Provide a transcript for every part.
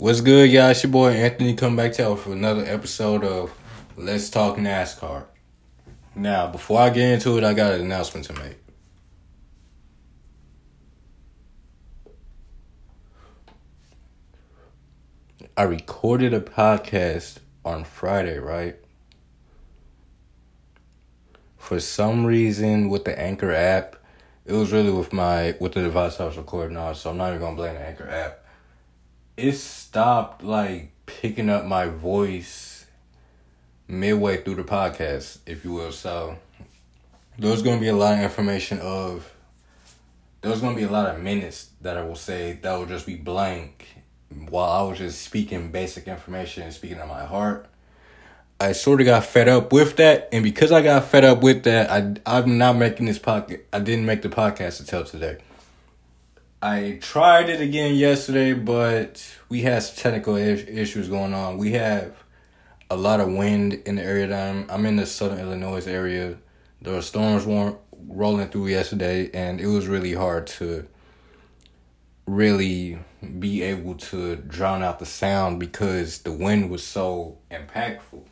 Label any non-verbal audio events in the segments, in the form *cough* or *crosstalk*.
What's good, y'all? It's your boy Anthony come back to for another episode of Let's Talk NASCAR. Now, before I get into it, I got an announcement to make. I recorded a podcast on Friday, right? For some reason, with the Anchor app, it was really with my with the device I was recording on, so I'm not even gonna blame the Anchor app it stopped like picking up my voice midway through the podcast, if you will. So there's gonna be a lot of information of there's gonna be a lot of minutes that I will say that will just be blank while I was just speaking basic information and speaking on my heart. I sort of got fed up with that, and because I got fed up with that, I I'm not making this podcast. I didn't make the podcast until today. I tried it again yesterday, but we had some technical issues going on. We have a lot of wind in the area that I'm. I'm in the southern Illinois area. There were storms weren't rolling through yesterday, and it was really hard to really be able to drown out the sound because the wind was so impactful.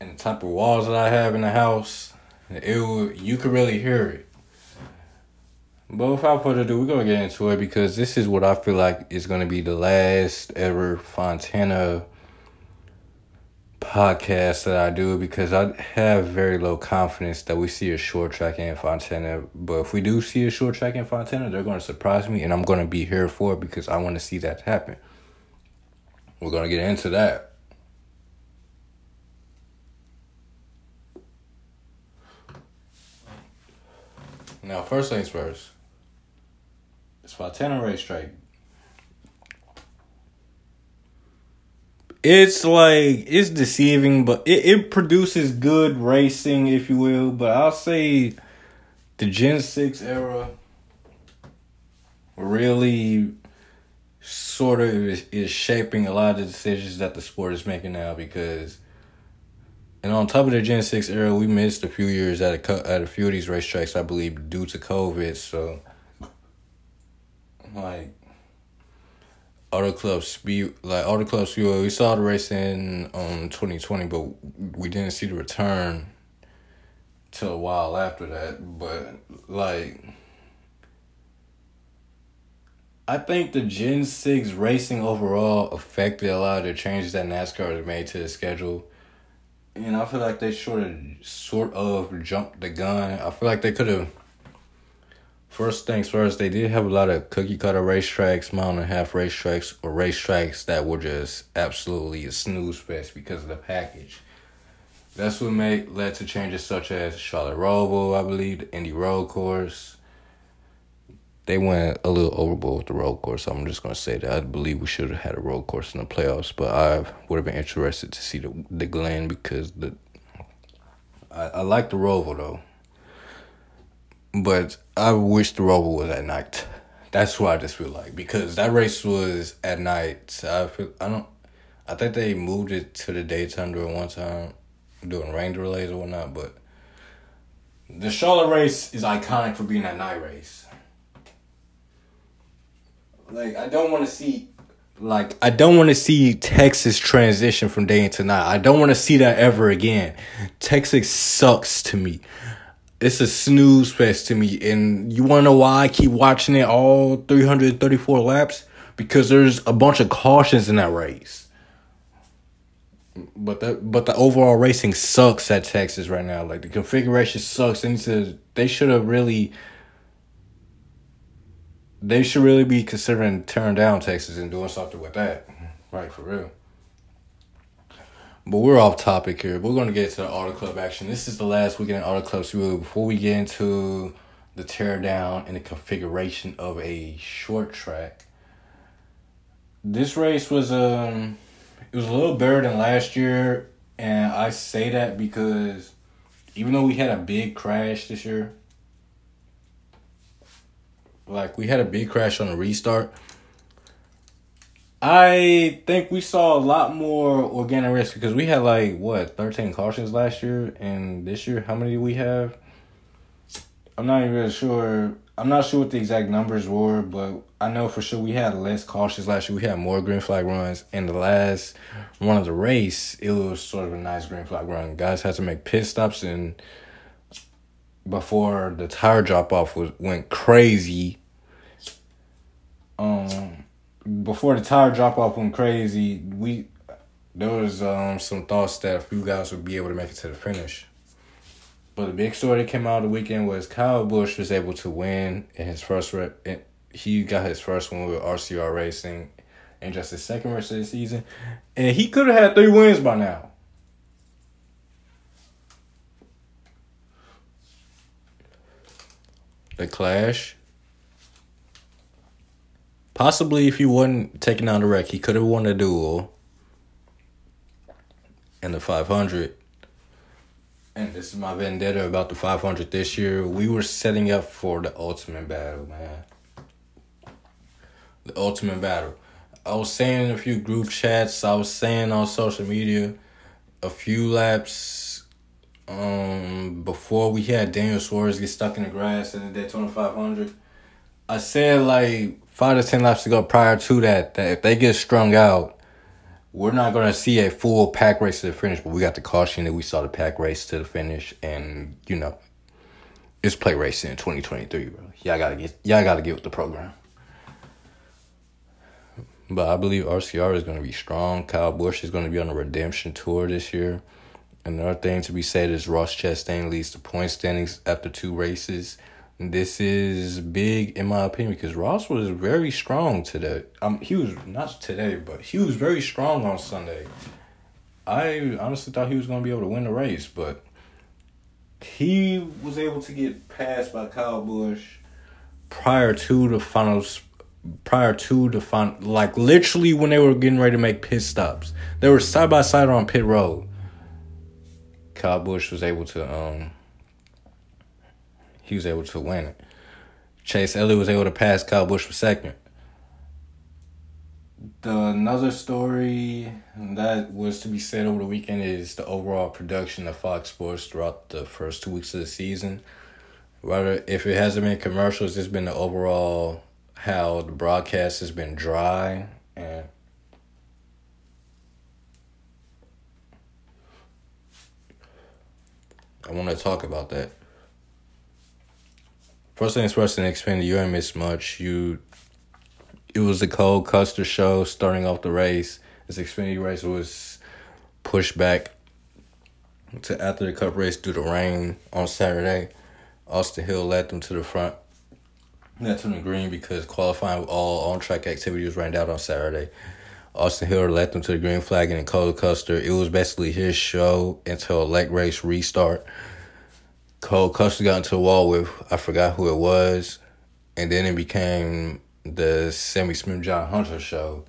And the type of walls that I have in the house, it you could really hear it. But without further ado, we're gonna get into it because this is what I feel like is gonna be the last ever Fontana podcast that I do because I have very low confidence that we see a short track in Fontana. But if we do see a short track in Fontana, they're gonna surprise me and I'm gonna be here for it because I wanna see that happen. We're gonna get into that. Now, first things first. It's Fontana Racetrack. It's like it's deceiving, but it, it produces good racing, if you will. But I'll say the Gen 6 era really sort of is, is shaping a lot of the decisions that the sport is making now because and on top of the Gen 6 era, we missed a few years at a, at a few of these racetracks, I believe, due to COVID. So like Auto Club Speed, like Auto Club Speedway. We saw the race in um twenty twenty, but we didn't see the return till a while after that. But like, I think the Gen Six racing overall affected a lot of the changes that NASCAR has made to the schedule. And I feel like they sort of, sort of jumped the gun. I feel like they could have First things first, they did have a lot of cookie cutter racetracks, mile and a half racetracks, or racetracks that were just absolutely a snooze fest because of the package. That's what made led to changes such as Charlotte Roval, I believe, the Indy Road Course. They went a little overboard with the road course. So I'm just gonna say that I believe we should have had a road course in the playoffs, but I would have been interested to see the the Glen because the I, I like the Roval though. But I wish the Roval was at night. That's what I just feel like because that race was at night. I feel I don't. I think they moved it to the daytime during one time, doing rain delays or whatnot. But the Charlotte race is iconic for being a night race. Like I don't want to see like I don't want to see Texas transition from day into night. I don't want to see that ever again. Texas sucks to me it's a snooze fest to me. And you want to know why I keep watching it all 334 laps? Because there's a bunch of cautions in that race. But the but the overall racing sucks at Texas right now. Like the configuration sucks. And to, they should have really. They should really be considering tearing down Texas and doing something with that. Right, for real. But we're off topic here. We're going to get to the Auto Club action. This is the last weekend Auto Club Speedway. Before we get into the teardown and the configuration of a short track, this race was um, it was a little better than last year, and I say that because even though we had a big crash this year, like we had a big crash on the restart I think we saw a lot more organic risk because we had like what thirteen cautions last year, and this year how many do we have? I'm not even really sure. I'm not sure what the exact numbers were, but I know for sure we had less cautions last year. We had more green flag runs. In the last run of the race, it was sort of a nice green flag run. Guys had to make pit stops and before the tire drop off was went crazy. Um, before the tire drop off went crazy, we there was um some thoughts that a few guys would be able to make it to the finish. But the big story that came out of the weekend was Kyle Busch was able to win in his first rep. He got his first one with RCR Racing, and just his second race of the season, and he could have had three wins by now. The Clash. Possibly, if he wasn't taking out the wreck, he could have won the duel and the 500. And this is my vendetta about the 500 this year. We were setting up for the ultimate battle, man. The ultimate battle. I was saying in a few group chats, I was saying on social media, a few laps um, before we had Daniel Suarez get stuck in the grass in the Daytona 500. I said like five to ten laps to go prior to that that if they get strung out, we're not gonna see a full pack race to the finish. But we got the caution that we saw the pack race to the finish, and you know, it's play racing in twenty twenty three, bro. Y'all gotta get y'all gotta get with the program. But I believe RCR is gonna be strong. Kyle Busch is gonna be on a redemption tour this year. Another thing to be said is Ross Chastain leads the point standings after two races. This is big in my opinion because Ross was very strong today. Um, he was not today, but he was very strong on Sunday. I honestly thought he was going to be able to win the race, but he was able to get passed by Kyle Busch prior to the finals prior to the final like literally when they were getting ready to make pit stops. They were side by side on pit road. Kyle Busch was able to um he was able to win it. Chase Elliott was able to pass Kyle Busch for second. The another story that was to be said over the weekend is the overall production of Fox Sports throughout the first two weeks of the season. Rather, if it hasn't been commercials, it's been the overall how the broadcast has been dry and I want to talk about that. First things first, in Xfinity, you ain't missed much. You, it was the Cole Custer show starting off the race. This Xfinity race was pushed back to after the Cup race due to rain on Saturday. Austin Hill led them to the front. That's on the green because qualifying all on track activity was rained out on Saturday. Austin Hill led them to the green flag and Cole Custer. It was basically his show until a late race restart. Cole Custer got into a wall with I forgot who it was, and then it became the Sammy Smith John Hunter show.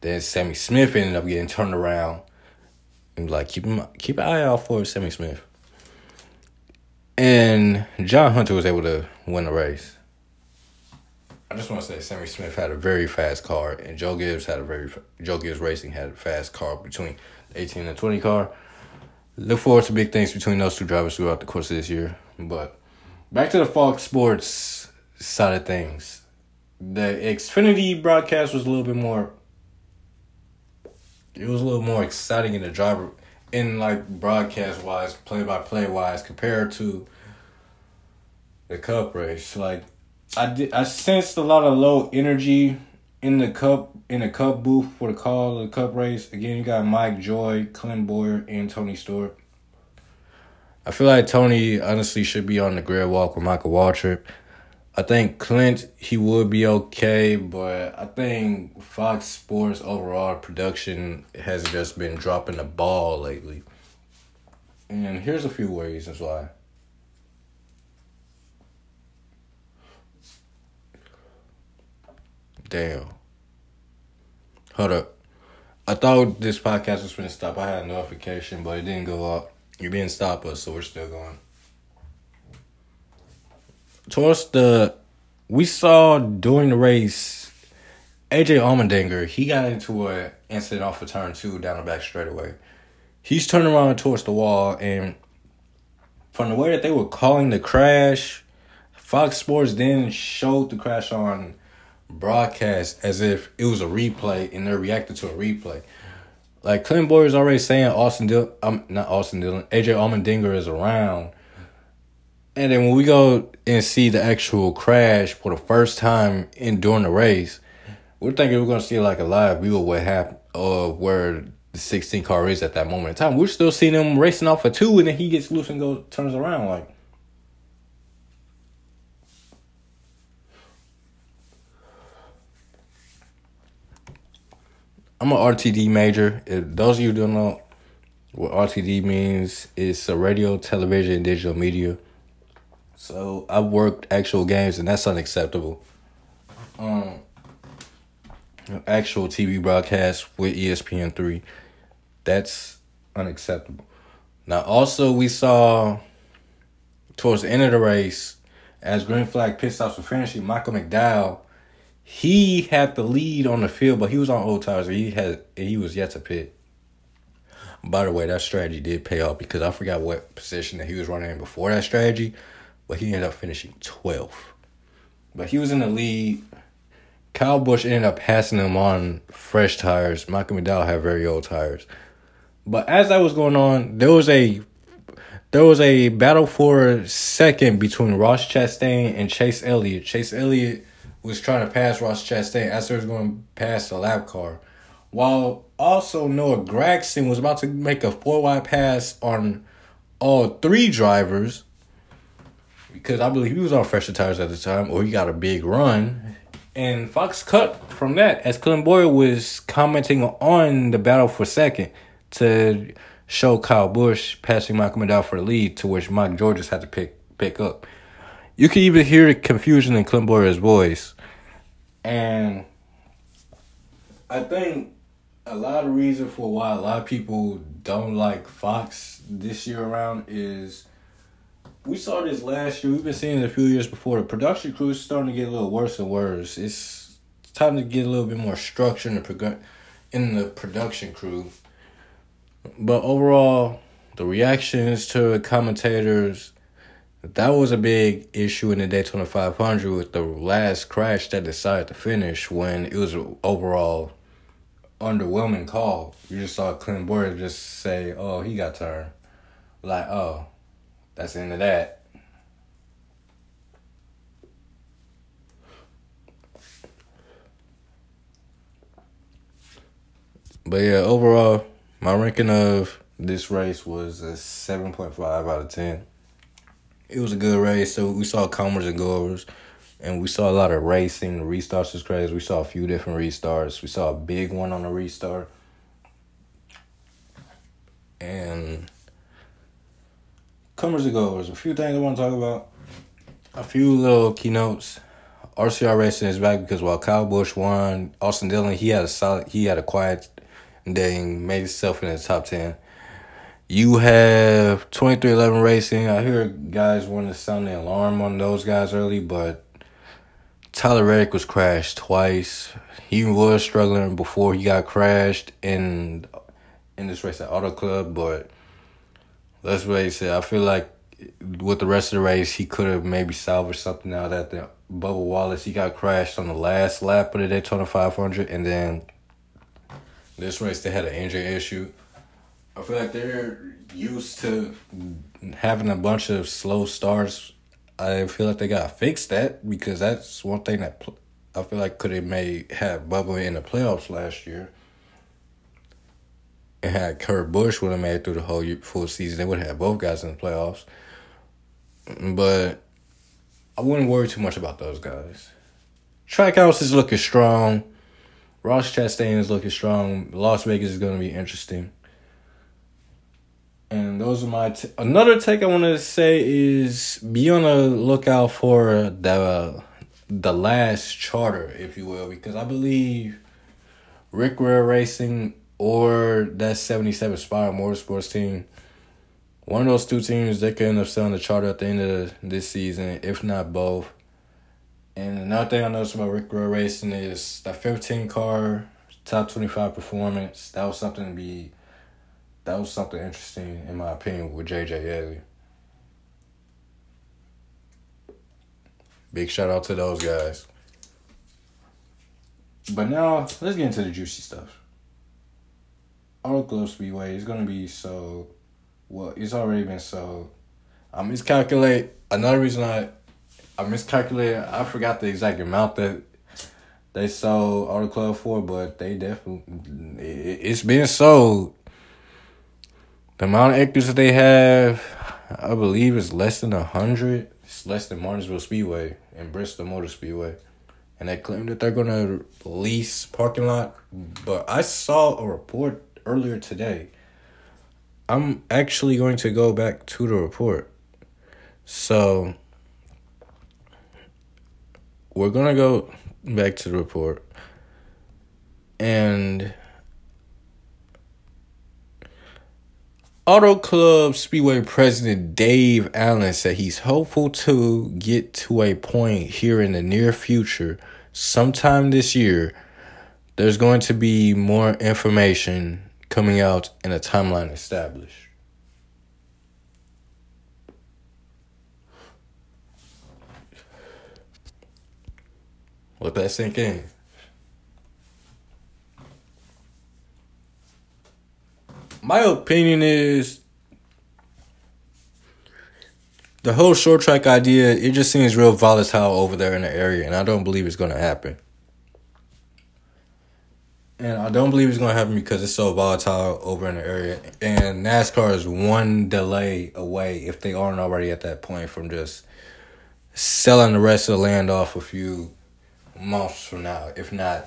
Then Sammy Smith ended up getting turned around and like keep him keep an eye out for Sammy Smith. And John Hunter was able to win the race. I just want to say Sammy Smith had a very fast car, and Joe Gibbs had a very Joe Gibbs Racing had a fast car between eighteen and twenty car. Look forward to big things between those two drivers throughout the course of this year. But back to the Fox Sports side of things, the Xfinity broadcast was a little bit more. It was a little more exciting in the driver, in like broadcast wise, play by play wise, compared to the Cup race. Like I did. I sensed a lot of low energy in the cup in the cup booth for the call of the cup race. Again, you got Mike Joy, Clint Bowyer, and Tony Stewart. I feel like Tony honestly should be on the grid walk with Michael Waltrip. I think Clint he would be okay, but I think Fox Sports overall production has just been dropping the ball lately. And here's a few reasons why. Damn. Hold up. I thought this podcast was going to stop. I had a notification, but it didn't go up. You didn't stop us, so we're still going. Towards the, we saw during the race, AJ Allmendinger, he got into an incident off of turn two down the back straightaway. He's turning around towards the wall, and from the way that they were calling the crash, Fox Sports then showed the crash on broadcast as if it was a replay and they're reacting to a replay. Like Clint is already saying Austin Dillon, um, not Austin Dillon, AJ Allmendinger is around. And then when we go and see the actual crash for the first time in during the race, we're thinking we're gonna see like a live view of what happened of where the 16 car is at that moment in time. We're still seeing him racing off for two, and then he gets loose and goes turns around like. I'm an RTD major. If those of you don't know what RTD means, it's a radio, television, and digital media. So I've worked actual games, and that's unacceptable. Um, actual TV broadcast with ESPN three, that's unacceptable. Now, also we saw towards the end of the race, as green flag pit stops were finishing, Michael McDowell he had the lead on the field, but he was on old tires. He had he was yet to pit. By the way, that strategy did pay off because I forgot what position that he was running in before that strategy, but he ended up finishing 12th. But he was in the lead. Kyle Busch ended up passing him on fresh tires. Michael McDowell had very old tires. But as that was going on, there was a there was a battle for second between Ross Chastain and Chase Elliott. Chase Elliott was trying to pass Ross Chastain as he was going past the lap car. While also Noah Gragson was about to make a four wide pass on all three drivers because I believe he was on fresher tires at the time or he got a big run. And Fox cut from that as Clint Bowyer was commenting on the battle for second to show Kyle Busch passing Michael McDowell for the lead, to which Mike Georges had to pick pick up. You can even hear the confusion in Clint Bowyer's voice and I think a lot of reason for why a lot of people don't like Fox this year around is we saw this last year. We've been seeing it a few years before. The production crew is starting to get a little worse and worse. It's time to get a little bit more structure in the prog- in the production crew. But overall, the reactions to the commentators that was a big issue in the Daytona 500 with the last crash that decided to finish when it was an overall underwhelming call. You just saw Clint Bowyer just say, "Oh, he got turned," like, "Oh, that's the end of that." But yeah, overall, my ranking of this race was a seven point five out of ten it was a good race. So we saw comers and goers, and we saw a lot of racing. The restarts was crazy. We saw a few different restarts. We saw a big one on the restart, and comers and goers. A few things I want to talk about. A few little keynotes. RCR Racing is back because while Kyle Busch won, Austin Dillon he had a solid, he had a quiet day and made himself in the top ten. You have 23XI Racing. I hear guys want to sound the alarm on those guys early, but Tyler Reddick was crashed twice. He was struggling before he got crashed in in this race at Auto Club, but let's face it, I feel like with the rest of the race, he could have maybe salvaged something out at the Bubba Wallace. He got crashed on the last lap of the Daytona 500, and then this race they had an injury issue. I feel like they're used to having a bunch of slow starts. I feel like they got to fix that because that's one thing that I feel like could have made have Bubba in the playoffs last year. And had Kurt Busch would have made it through the whole full season, they would have had both guys in the playoffs. But I wouldn't worry too much about those guys. Trackhouse is looking strong. Ross Chastain is looking strong. Las Vegas is going to be interesting. Those are my t- another take I want to say is be on the lookout for the the last charter, if you will, because I believe Rick Ware Racing or that seventy seven Spire Motorsports team, one of those two teams they could end up selling the charter at the end of this season, if not both. And another thing I noticed about Rick Ware Racing is that fifteen car top twenty five performance. That was something to be that was something interesting in my opinion with JJ Yeley. Big shout out to those guys. But now let's get into the juicy stuff. Auto Club Speedway is gonna be so well, it's already been sold. I miscalculate another reason I I miscalculated I forgot the exact amount that they sold Auto Club for, but they definitely it, it's been sold. The amount of acres that they have, I believe, is less than a hundred. It's less than Martinsville Speedway and Bristol Motor Speedway, and they claim that they're gonna lease parking lot. But I saw a report earlier today. I'm actually going to go back to the report. So we're gonna go back to the report and Auto Club Speedway president Dave Allen said he's hopeful to get to a point here in the near future, sometime this year. There's going to be more information coming out and a timeline established. Let that sink in. My opinion is the whole short track idea, it just seems real volatile over there in the area, and I don't believe it's to happen. And I don't believe it's to happen because it's so volatile over in the area. And NASCAR is one delay away, if they aren't already at that point, from just selling the rest of the land off a few months from now, if not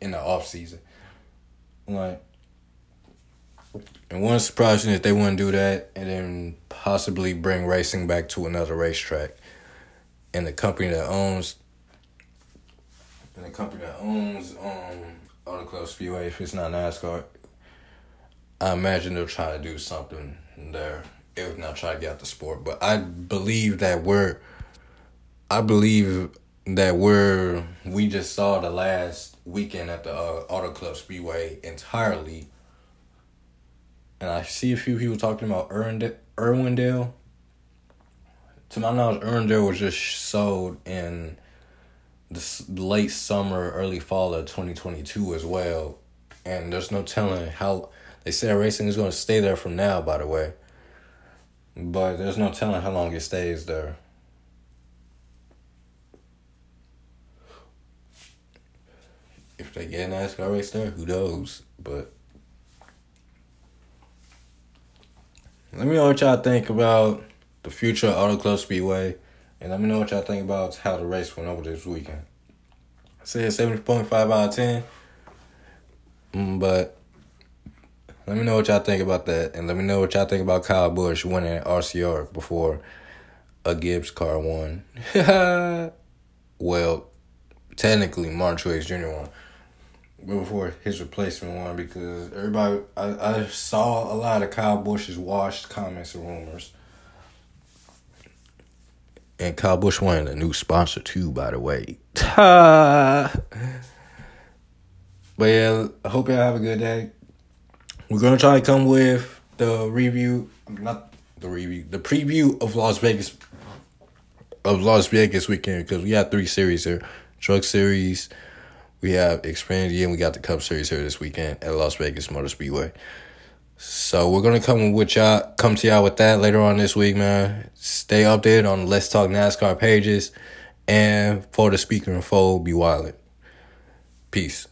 in the off season. Like, and one surprising if they wouldn't do that and then possibly bring racing back to another racetrack. And the company that owns and the company that owns um Auto Club Speedway, if it's not NASCAR, I imagine they'll try to do something there. If not try to get out the sport. But I believe that we're I believe that we're we just saw the last weekend at the uh, Auto Club Speedway entirely and I see a few people talking about Irwindale. To my knowledge, Irwindale was just sold in the late summer, early fall of 2022 as well. And there's no telling how. They say racing is going to stay there from now, by the way. But there's no telling how long it stays there. If they get an NASCAR race there, who knows? But Let me know what y'all think about the future of Auto Club Speedway. And let me know what y'all think about how the race went over this weekend. I said 70.5 out of 10. Mm, but let me know what y'all think about that. And let me know what y'all think about Kyle Busch winning RCR before a Gibbs car won. *laughs* well, technically, Martin Truex Jr. won before his replacement won because everybody I, I saw a lot of Kyle Busch's washed comments and rumors. And Kyle Busch wanted a new sponsor too, by the way. *laughs* but yeah, I hope y'all have a good day. We're gonna try to come with the review, not the review, the preview of Las Vegas of Las Vegas weekend because we have three series here: Truck Series, we have Xfinity and we got the Cup Series here this weekend at Las Vegas Motor Speedway. So we're gonna come with y'all, come to y'all with that later on this week, man. Stay updated on Let's Talk NASCAR pages, and for the speaker and fold, be wild. Peace.